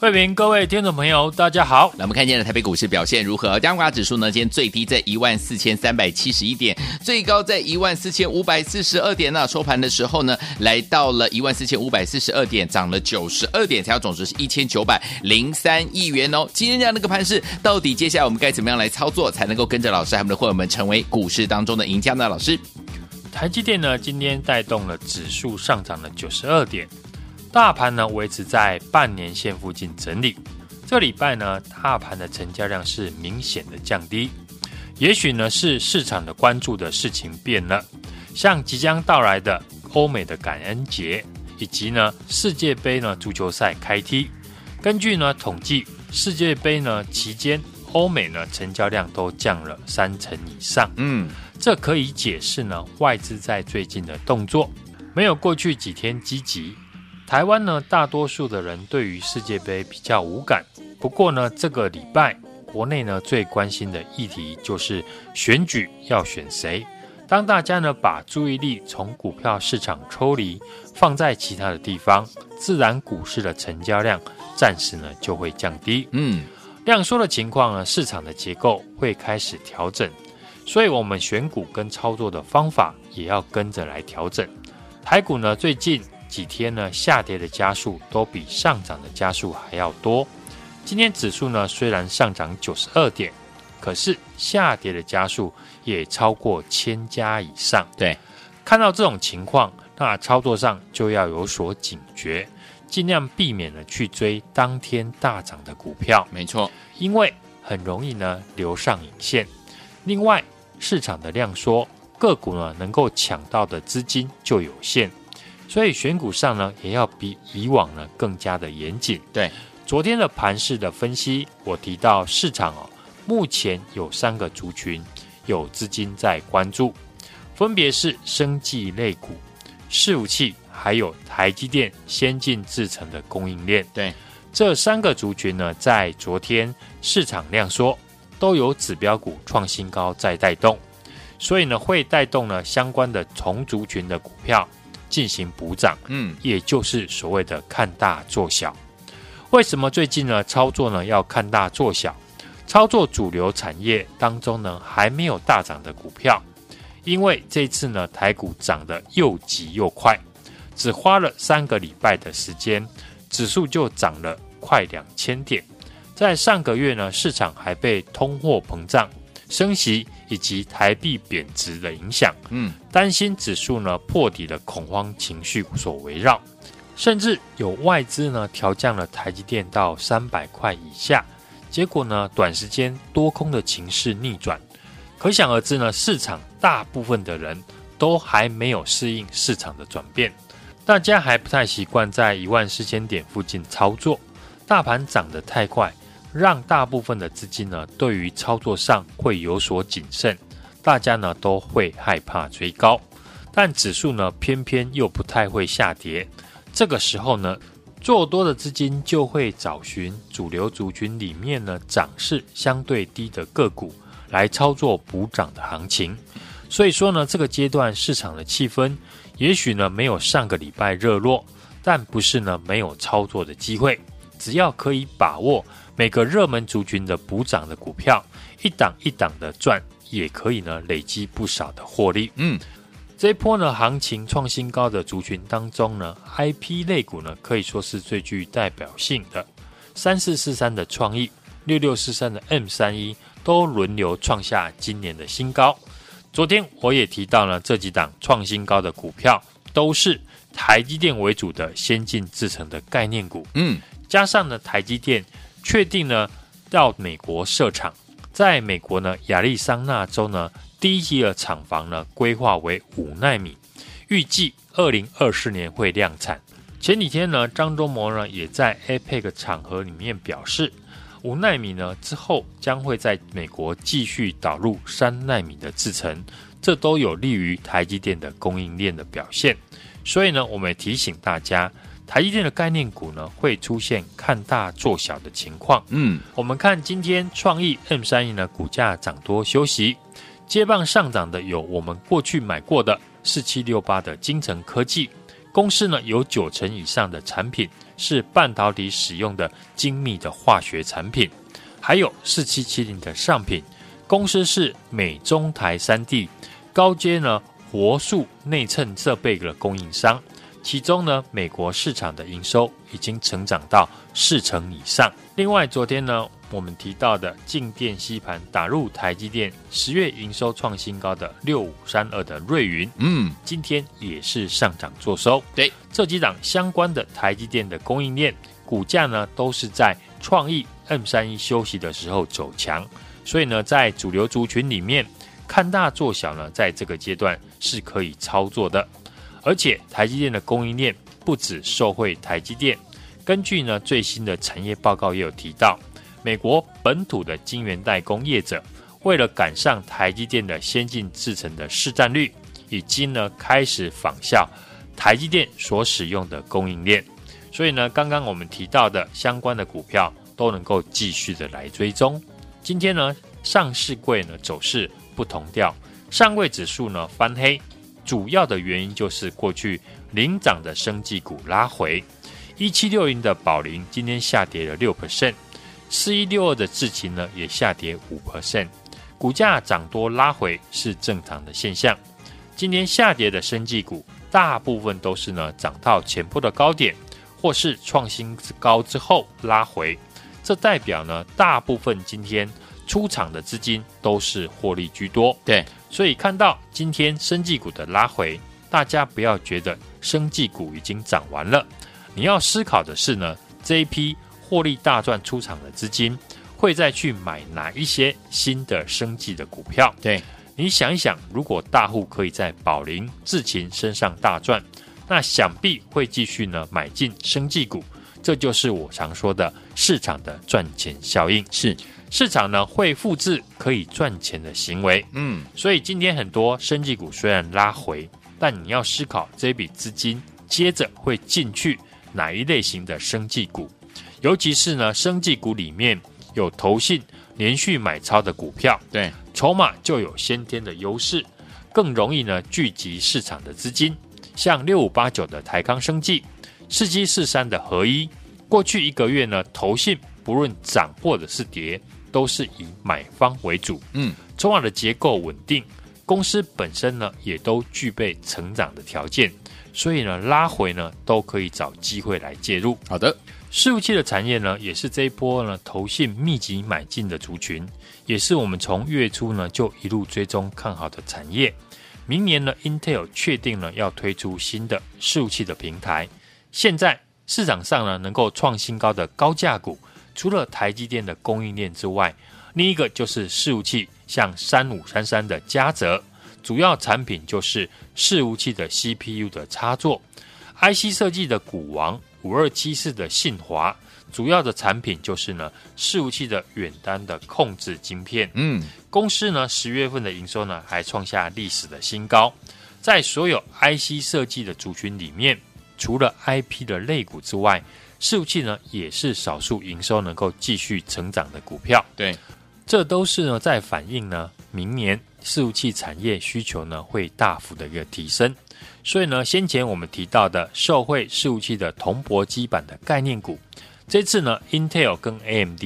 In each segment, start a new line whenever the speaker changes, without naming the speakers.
慧平，各位听众朋友，大家好。
那我们看见了台北股市表现如何？加权指数呢？今天最低在一万四千三百七十一点，最高在一万四千五百四十二点呢。收盘的时候呢，来到了一万四千五百四十二点，涨了九十二点，成交总值是一千九百零三亿元哦。今天这样的一个盘势，到底接下来我们该怎么样来操作，才能够跟着老师他们的会员们成为股市当中的赢家呢？老师，
台积电呢，今天带动了指数上涨了九十二点。大盘呢，维持在半年线附近整理，这礼拜呢，大盘的成交量是明显的降低，也许呢是市场的关注的事情变了，像即将到来的欧美的感恩节，以及呢世界杯呢足球赛开踢，根据呢统计，世界杯呢期间，欧美呢成交量都降了三成以上，嗯，这可以解释呢外资在最近的动作没有过去几天积极。台湾呢，大多数的人对于世界杯比较无感。不过呢，这个礼拜国内呢最关心的议题就是选举要选谁。当大家呢把注意力从股票市场抽离，放在其他的地方，自然股市的成交量暂时呢就会降低。嗯，量缩的情况呢，市场的结构会开始调整，所以我们选股跟操作的方法也要跟着来调整。台股呢最近。几天呢，下跌的加速都比上涨的加速还要多。今天指数呢虽然上涨九十二点，可是下跌的加速也超过千家以上。
对，
看到这种情况，那操作上就要有所警觉，尽量避免了去追当天大涨的股票。
没错，
因为很容易呢留上影线。另外，市场的量缩，个股呢能够抢到的资金就有限。所以选股上呢，也要比以往呢更加的严谨。
对，
昨天的盘势的分析，我提到市场哦，目前有三个族群有资金在关注，分别是生技类股、伺服器，还有台积电先进制程的供应链。
对，
这三个族群呢，在昨天市场量缩，都有指标股创新高在带动，所以呢，会带动呢相关的同族群的股票。进行补涨，嗯，也就是所谓的看大做小。为什么最近呢操作呢要看大做小？操作主流产业当中呢还没有大涨的股票，因为这次呢台股涨得又急又快，只花了三个礼拜的时间，指数就涨了快两千点。在上个月呢，市场还被通货膨胀、升息以及台币贬值的影响，嗯，担心指数呢破底的恐慌情绪所围绕，甚至有外资呢调降了台积电到三百块以下，结果呢短时间多空的情势逆转，可想而知呢，市场大部分的人都还没有适应市场的转变，大家还不太习惯在一万四千点附近操作，大盘涨得太快。让大部分的资金呢，对于操作上会有所谨慎，大家呢都会害怕追高，但指数呢偏偏又不太会下跌。这个时候呢，做多的资金就会找寻主流族群里面呢涨势相对低的个股来操作补涨的行情。所以说呢，这个阶段市场的气氛也许呢没有上个礼拜热络，但不是呢没有操作的机会，只要可以把握。每个热门族群的补涨的股票，一档一档的赚，也可以呢累积不少的获利。嗯，这一波呢行情创新高的族群当中呢，IP 类股呢可以说是最具代表性的。三四四三的创意，六六四三的 M 三一都轮流创下今年的新高。昨天我也提到了这几档创新高的股票，都是台积电为主的先进制程的概念股。嗯，加上呢台积电。确定呢，到美国设厂，在美国呢亚利桑那州呢第一期的厂房呢规划为五奈米，预计二零二四年会量产。前几天呢，张忠谋呢也在 APEC 场合里面表示，五奈米呢之后将会在美国继续导入三奈米的制程，这都有利于台积电的供应链的表现。所以呢，我们也提醒大家，台积电的概念股呢会出现看大做小的情况。嗯，我们看今天创意 M 三 E 呢股价涨多休息，接棒上涨的有我们过去买过的四七六八的精成科技。公司呢，有九成以上的产品是半导体使用的精密的化学产品，还有四七七零的上品。公司是美中台三地高阶呢。活塑内衬设备的供应商，其中呢，美国市场的营收已经成长到四成以上。另外，昨天呢，我们提到的静电吸盘打入台积电十月营收创新高的六五三二的瑞云，嗯，今天也是上涨做收。对，这几档相关的台积电的供应链股价呢，都是在创意 M 三一休息的时候走强，所以呢，在主流族群里面。看大做小呢，在这个阶段是可以操作的，而且台积电的供应链不止受惠台积电。根据呢最新的产业报告也有提到，美国本土的晶圆代工业者为了赶上台积电的先进制程的市占率，已经呢开始仿效台积电所使用的供应链。所以呢，刚刚我们提到的相关的股票都能够继续的来追踪。今天呢，上市柜呢走势。不同调，上柜指数呢翻黑，主要的原因就是过去领涨的生技股拉回，一七六零的宝林今天下跌了六 percent，四一六二的智勤呢也下跌五 percent，股价涨多拉回是正常的现象。今天下跌的生技股大部分都是呢涨到前波的高点，或是创新高之后拉回，这代表呢大部分今天。出场的资金都是获利居多，对，所以看到今天生技股的拉回，大家不要觉得生技股已经涨完了，你要思考的是呢，这一批获利大赚出场的资金会再去买哪一些新的生技的股票？对，你想一想，如果大户可以在宝林、智勤身上大赚，那想必会继续呢买进生技股，这就是我常说的市场的赚钱效应。是。市场呢会复制可以赚钱的行为，嗯，所以今天很多生技股虽然拉回，但你要思考这笔资金接着会进去哪一类型的生技股，尤其是呢生技股里面有投信连续买超的股票，对，筹码就有先天的优势，更容易呢聚集市场的资金，像六五八九的台康生技，四七四三的合一，过去一个月呢投信不论涨或者是跌。都是以买方为主，嗯，筹码的结构稳定，公司本身呢也都具备成长的条件，所以呢拉回呢都可以找机会来介入。好的，伺服器的产业呢也是这一波呢投信密集买进的族群，也是我们从月初呢就一路追踪看好的产业。明年呢 Intel 确定呢要推出新的伺服器的平台，现在市场上呢能够创新高的高价股。除了台积电的供应链之外，另一个就是伺服器，像三五三三的嘉泽，主要产品就是伺服器的 CPU 的插座；IC 设计的股王五二七四的信华，主要的产品就是呢伺服器的远端的控制晶片。嗯，公司呢十月份的营收呢还创下历史的新高，在所有 IC 设计的族群里面，除了 IP 的类股之外。伺服器呢，也是少数营收能够继续成长的股票。对，这都是呢在反映呢，明年伺服器产业需求呢会大幅的一个提升。所以呢，先前我们提到的受惠伺服器的铜箔基板的概念股，这次呢，Intel 跟 AMD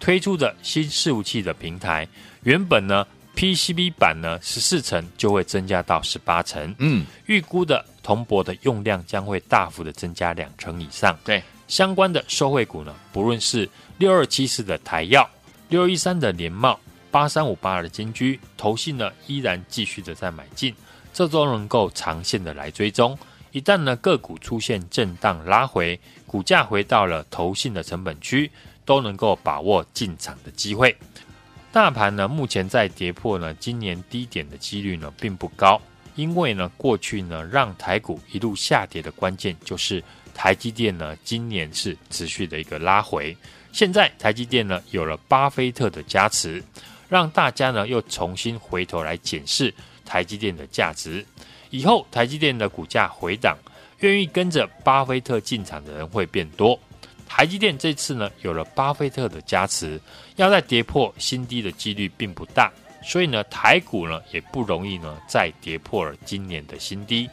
推出的新伺服器的平台，原本呢 PCB 板呢十四层就会增加到十八层。嗯，预估的铜箔的用量将会大幅的增加两成以上。对。相关的受惠股呢，不论是六二七四的台药、六一三的联茂、八三五八二的金居，投信呢依然继续的在买进，这都能够长线的来追踪。一旦呢个股出现震荡拉回，股价回到了投信的成本区，都能够把握进场的机会。大盘呢目前在跌破呢今年低点的几率呢并不高，因为呢过去呢让台股一路下跌的关键就是台积电呢今年是持续的一个拉回，现在台积电呢有了巴菲特的加持，让大家呢又重新回头来检视台积电的价值，以后台积电的股价回档，愿意跟着巴菲特进场的人会变多。台积电这次呢，有了巴菲特的加持，要再跌破新低的几率并不大，所以呢，台股呢也不容易呢再跌破了今年的新低。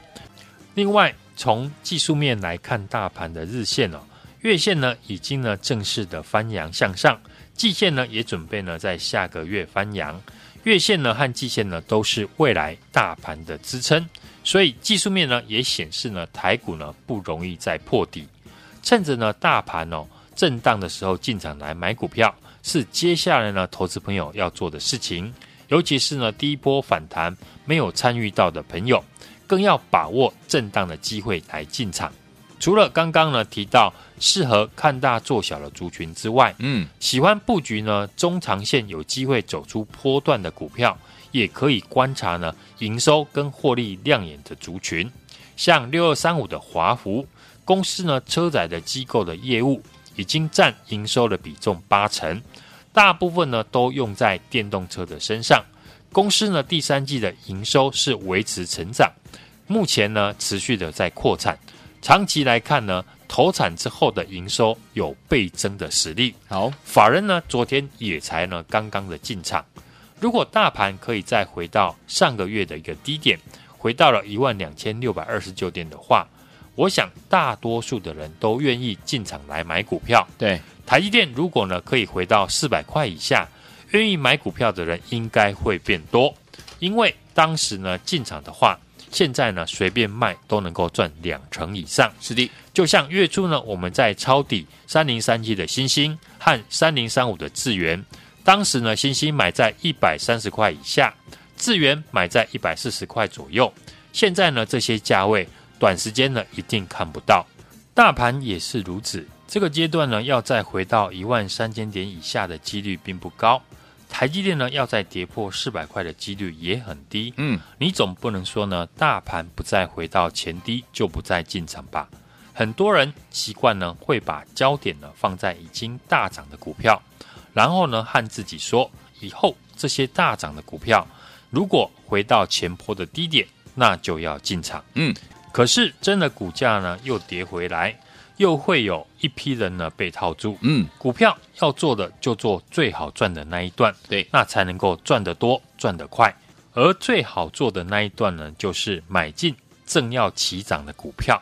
另外，从技术面来看，大盘的日线哦，月线呢已经呢正式的翻扬向上，季线呢也准备呢在下个月翻扬，月线呢和季线呢都是未来大盘的支撑，所以技术面呢也显示呢台股呢不容易再破底。趁着呢大盘哦震荡的时候进场来买股票，是接下来呢投资朋友要做的事情。尤其是呢第一波反弹没有参与到的朋友，更要把握震荡的机会来进场。除了刚刚呢提到适合看大做小的族群之外，嗯，喜欢布局呢中长线有机会走出波段的股票，也可以观察呢营收跟获利亮眼的族群，像六二三五的华孚。公司呢，车载的机构的业务已经占营收的比重八成，大部分呢都用在电动车的身上。公司呢第三季的营收是维持成长，目前呢持续的在扩产，长期来看呢，投产之后的营收有倍增的实力。好，法人呢昨天也才呢刚刚的进场，如果大盘可以再回到上个月的一个低点，回到了一万两千六百二十九点的话。我想大多数的人都愿意进场来买股票。对，台积电如果呢可以回到四百块以下，愿意买股票的人应该会变多。因为当时呢进场的话，现在呢随便卖都能够赚两成以上。是的，就像月初呢我们在抄底三零三七的欣兴和三零三五的智源，当时呢星星买在一百三十块以下，智源买在一百四十块左右。现在呢这些价位。短时间呢，一定看不到，大盘也是如此。这个阶段呢，要再回到一万三千点以下的几率并不高。台积电呢，要再跌破四百块的几率也很低。嗯，你总不能说呢，大盘不再回到前低就不再进场吧？很多人习惯呢，会把焦点呢放在已经大涨的股票，然后呢，和自己说，以后这些大涨的股票如果回到前坡的低点，那就要进场。嗯。可是真的股价呢又跌回来，又会有一批人呢被套住。嗯，股票要做的就做最好赚的那一段，对，那才能够赚得多、赚得快。而最好做的那一段呢，就是买进正要起涨的股票。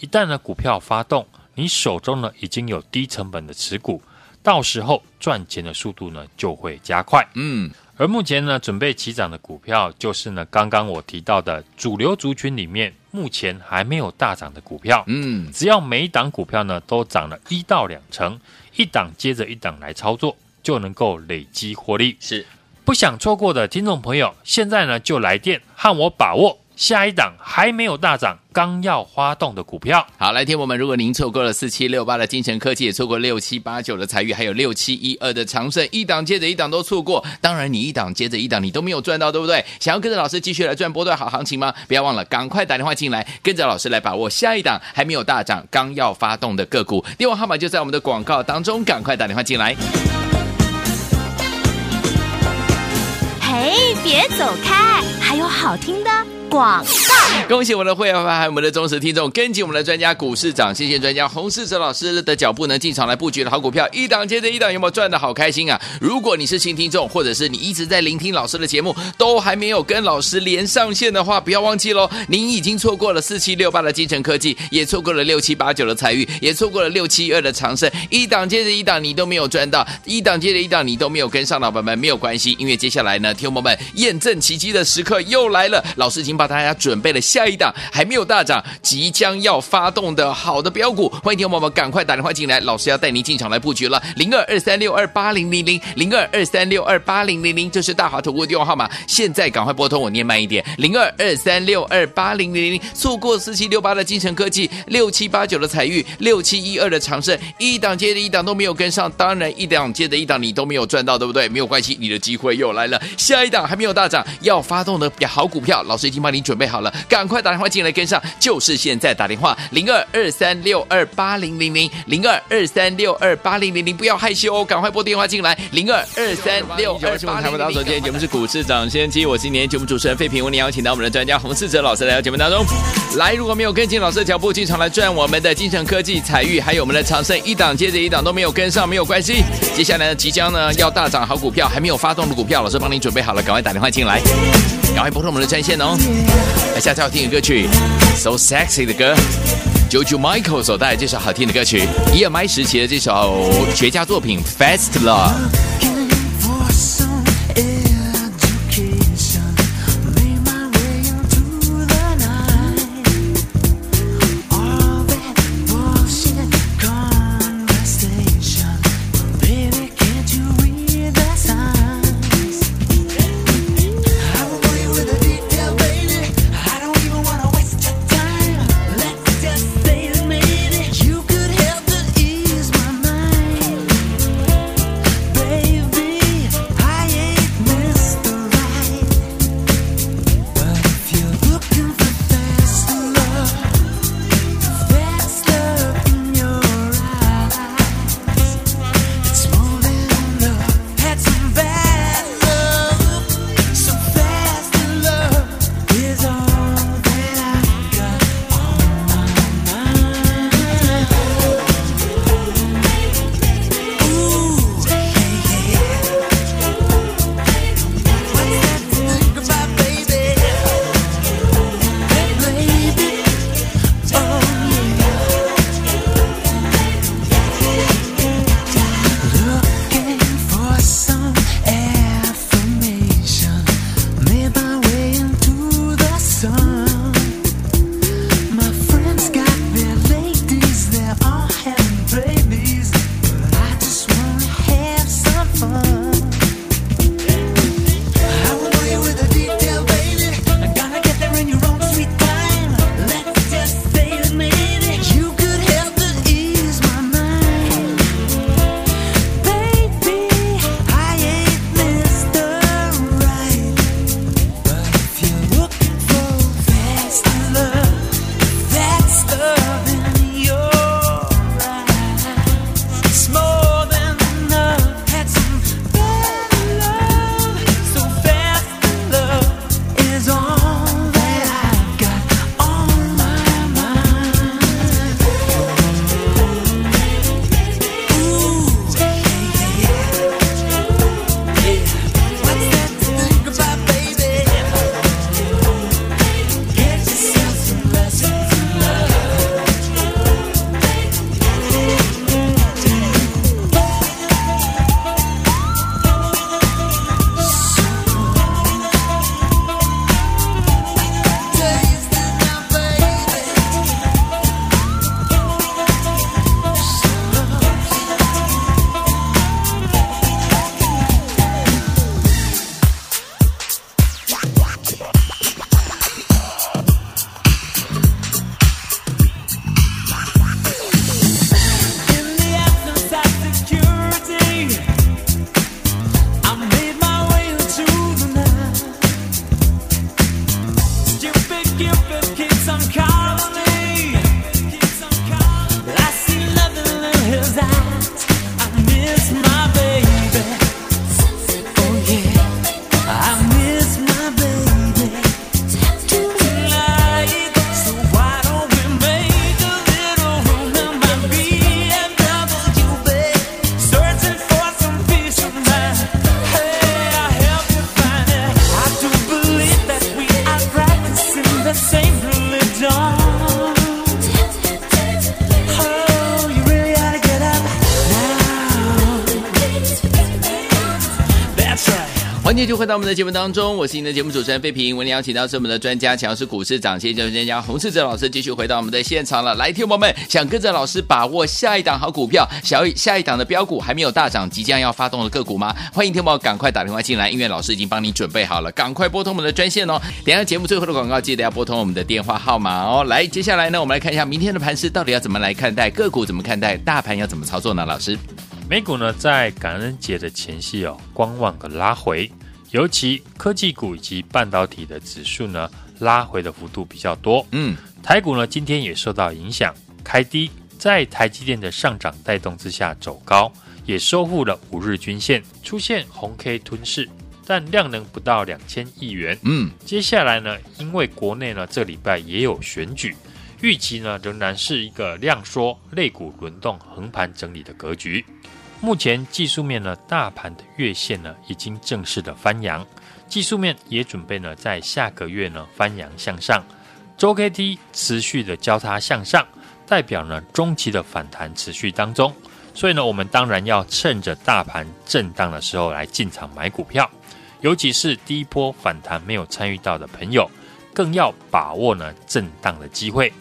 一旦呢股票发动，你手中呢已经有低成本的持股，到时候赚钱的速度呢就会加快。嗯。而目前呢，准备起涨的股票，就是呢，刚刚我提到的主流族群里面，目前还没有大涨的股票。嗯，只要每一档股票呢都涨了一到两成，一档接着一档来操作，就能够累积获利。是，不想错过的听众朋友，现在呢就来电和我把握。下一档还没有大涨，刚要发动的股票，
好，来听我们。如果您错过了四七六八的金城科技，也错过六七八九的财运，还有六七一二的长盛，一档接着一档都错过。当然，你一档接着一档，你都没有赚到，对不对？想要跟着老师继续来赚波段好行情吗？不要忘了，赶快打电话进来，跟着老师来把握下一档还没有大涨、刚要发动的个股。电话号码就在我们的广告当中，赶快打电话进来。
嘿，别走开，还有好听的。广告，
恭喜我们的会员还有我们的忠实听众，跟紧我们的专家股市长，谢谢专家洪世哲老师的脚步呢，进场来布局的好股票，一档接着一档，有没有赚的好开心啊？如果你是新听众，或者是你一直在聆听老师的节目，都还没有跟老师连上线的话，不要忘记喽，您已经错过了四七六八的精成科技，也错过了六七八九的财运，也错过了六七二的长盛，一档接着一档，你都没有赚到，一档接着一档，你都没有跟上，老板们没有关系，因为接下来呢，听友们验证奇迹的时刻又来了，老师已经把大家准备
了下一档还没有大涨，即将要发动的好的标股。欢迎听众朋友们赶快打电话进来，老师要带您进场来布局了。零二二三六二八零零零零二二三六二八零零零，这是大华投顾的电话号码。现在赶快拨通，我念慢一点，零二二三六二八零零零。错过四七六八的精成科技，六七八九的彩玉，六七一二的长盛，一档接着一档都没有跟上，当然一档接着一档你都没有赚到，对不对？没有关系，你的机会又来了。下一档还没有大涨，要发动的好股票，老师已经帮你准备好了，赶快打电话进来跟上，就是现在打电话，零二二三六二八零零零零二二三六二八零零零，不要害羞哦，赶快拨电话进来，零二二三六二八零零零。今天节目是股市涨先机，我是今年节目主持人费平，为您邀请到我们的专家洪世哲老师来到节目当中。来，如果没有跟进老师的脚步，经常来赚我们的精成科技、采钰，还有我们的长盛，一档接着一档都没有跟上，没有关系。接下来呢，即将呢要大涨好股票，还没有发动的股票，老师帮您准备好了，赶快打电话进来，赶快拨通我们的专线哦。来，下次要听的歌曲，So Sexy 的歌，JoJo Michael 所带来这首好听的歌曲，EMI 时期的这首绝佳作品，Fast Love。
继续回到我们的节目当中，我是您的节目主持人费平。我们邀请到是我们的专家，强势股市涨跌研究专家洪世哲老师，继续回到我们的现场了。来，听友们想跟着老师把握下一档好股票，小下一档的标股还没有大涨，即将要发动的个股吗？欢迎听友赶快打电话进来，因为老师已经帮你准备好了，赶快拨通我们的专线哦。等下节目最后的广告，记得要拨通我们的电话号码哦。来，接下来呢，我们来看一下明天的盘势到底要怎么来看待个股，怎么看待大盘，要怎么操作呢？老师，
美股呢在感恩节的前夕哦，观望个拉回。尤其科技股以及半导体的指数呢，拉回的幅度比较多。嗯，台股呢今天也受到影响，开低，在台积电的上涨带动之下走高，也收复了五日均线，出现红 K 吞噬，但量能不到两千亿元。嗯，接下来呢，因为国内呢这礼拜也有选举，预期呢仍然是一个量缩、类股轮动、横盘整理的格局。目前技术面呢，大盘的月线呢已经正式的翻阳，技术面也准备呢在下个月呢翻阳向上，周 K D 持续的交叉向上，代表呢中期的反弹持续当中，所以呢我们当然要趁着大盘震荡的时候来进场买股票，尤其是第一波反弹没有参与到的朋友，更要把握呢震荡的机会，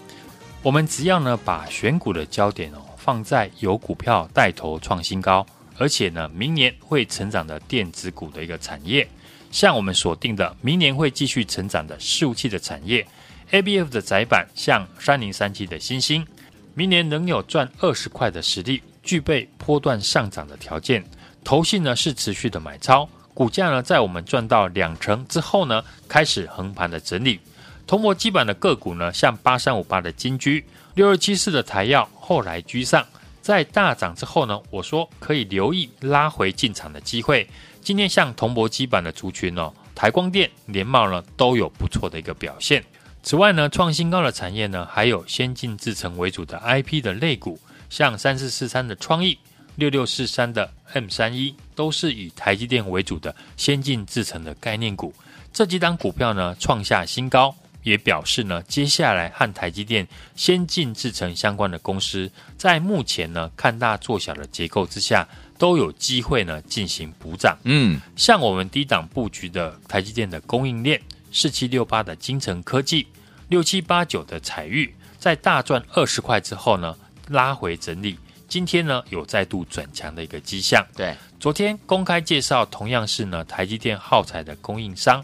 我们只要呢把选股的焦点哦。放在有股票带头创新高，而且呢，明年会成长的电子股的一个产业，像我们锁定的明年会继续成长的伺服器的产业，ABF 的窄板，像三零三七的新兴，明年能有赚二十块的实力，具备波段上涨的条件。投信呢是持续的买超，股价呢在我们赚到两成之后呢，开始横盘的整理。铜箔基板的个股呢，像八三五八的金居。六二七四的台燿后来居上，在大涨之后呢，我说可以留意拉回进场的机会。今天像铜箔基板的族群哦，台光电、联茂呢都有不错的一个表现。此外呢，创新高的产业呢，还有先进制程为主的 IP 的类股，像三四四三的创意、六六四三的 M 三一，都是以台积电为主的先进制程的概念股。这几档股票呢，创下新高。也表示呢，接下来和台积电先进制程相关的公司，在目前呢看大做小的结构之下，都有机会呢进行补涨。嗯，像我们低档布局的台积电的供应链，四七六八的精成科技，六七八九的彩玉，在大赚二十块之后呢，拉回整理，今天呢有再度转强的一个迹象。对，昨天公开介绍，同样是呢台积电耗材的供应商。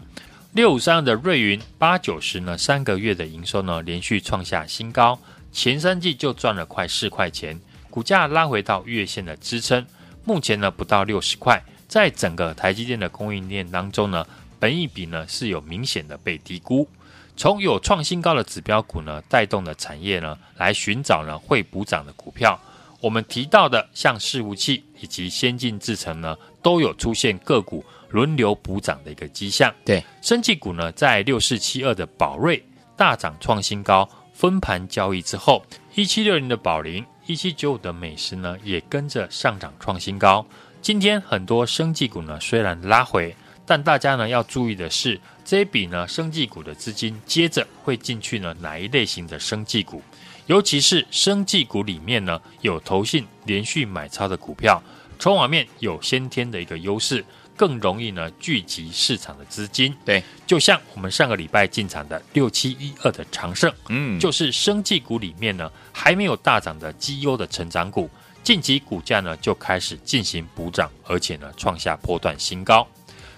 六五三的瑞云八九十呢，三个月的营收呢连续创下新高，前三季就赚了快四块钱，股价拉回到月线的支撑，目前呢不到六十块，在整个台积电的供应链当中呢，本益比呢是有明显的被低估，从有创新高的指标股呢带动的产业呢来寻找呢会补涨的股票，我们提到的像伺服器以及先进制程呢都有出现个股。轮流补涨的一个迹象。对，生技股呢，在六四七二的宝瑞大涨创新高，分盘交易之后，一七六零的宝林，一七九五的美食呢，也跟着上涨创新高。今天很多生技股呢，虽然拉回，但大家呢要注意的是，这一笔呢生技股的资金接着会进去呢哪一类型的生技股？尤其是生技股里面呢有投信连续买超的股票，筹码面有先天的一个优势。更容易呢聚集市场的资金，对，就像我们上个礼拜进场的六七一二的长盛，嗯，就是生技股里面呢还没有大涨的绩优的成长股，近期股价呢就开始进行补涨，而且呢创下波段新高。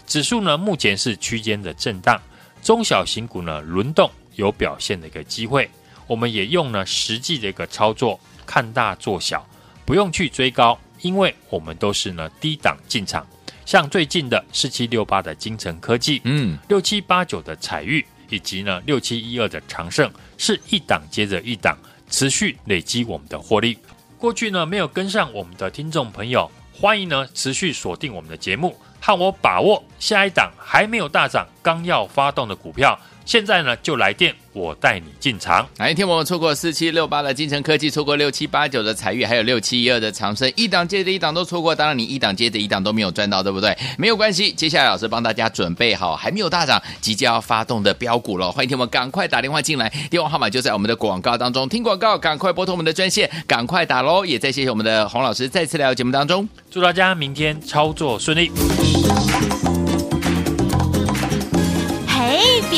指数呢目前是区间的震荡，中小型股呢轮动有表现的一个机会，我们也用呢实际的一个操作，看大做小，不用去追高，因为我们都是呢低档进场。像最近的四七六八的金城科技，嗯，六七八九的彩玉，以及呢六七一二的长盛，是一档接着一档，持续累积我们的获利。过去呢没有跟上我们的听众朋友，欢迎呢持续锁定我们的节目，和我把握下一档还没有大涨、刚要发动的股票。现在呢，就来电，我带你进场。
哪一天我们错过四七六八的金城科技，错过六七八九的采钰，还有六七一二的长生，一档接着一档都错过。当然，你一档接着一档都没有赚到，对不对？没有关系，接下来老师帮大家准备好还没有大涨、即将要发动的标股了。欢迎听我们赶快打电话进来，电话号码就在我们的广告当中。听广告，赶快拨通我们的专线，赶快打喽！也再谢谢我们的洪老师再次来到节目当中，
祝大家明天操作顺利。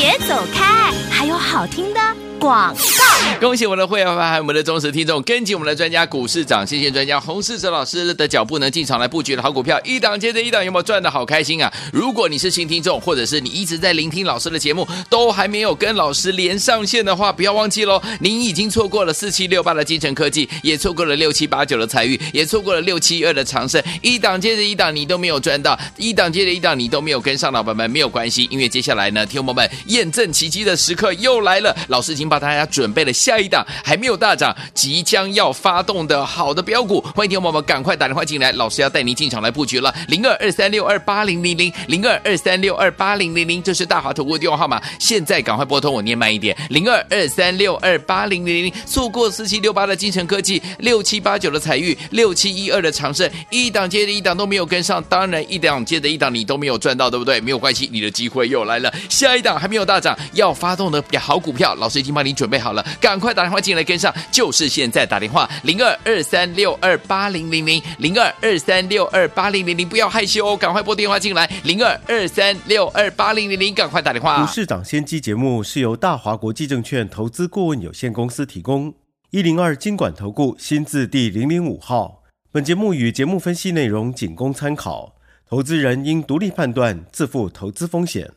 别走开，还有好听的广告。
恭喜我们的会员还有我们的忠实听众，跟紧我们的专家股市长，谢谢专家洪世哲老师的脚步呢，进场来布局的好股票，一档接着一档，有没有赚的好开心啊？如果你是新听众，或者是你一直在聆听老师的节目，都还没有跟老师连上线的话，不要忘记喽，您已经错过了四七六八的精诚科技，也错过了六七八九的财运，也错过了六七二的长盛，一档接着一档，你都没有赚到，一档接着一档，你都没有跟上，老板们没有关系，因为接下来呢，听友们验证奇迹的时刻又来了，老师已经把帮大家准备了下一档还没。有大涨，即将要发动的好的标股，欢迎听众朋友们赶快打电话进来，老师要带您进场来布局了。零二二三六二八零零零，零二二三六二八零零零，这是大华投顾的电话号码，现在赶快拨通，我念慢一点，零二二三六二八零零零。错过四七六八的精诚科技，六七八九的彩玉，六七一二的长盛，一档接着一档都没有跟上，当然一档接着一档你都没有赚到，对不对？没有关系，你的机会又来了，下一档还没有大涨，要发动的好股票，老师已经帮你准备好了，赶快打电话进来跟。上就是现在打电话零二二三六二八零零零零二二三六二八零零零，不要害羞哦，赶快拨电话进来零二二三六二八零零零，赶快打电话。
股市涨先机节目是由大华国际证券投资顾问有限公司提供，一零二经管投顾新字第零零五号。本节目与节目分析内容仅供参考，投资人应独立判断，自负投资风险。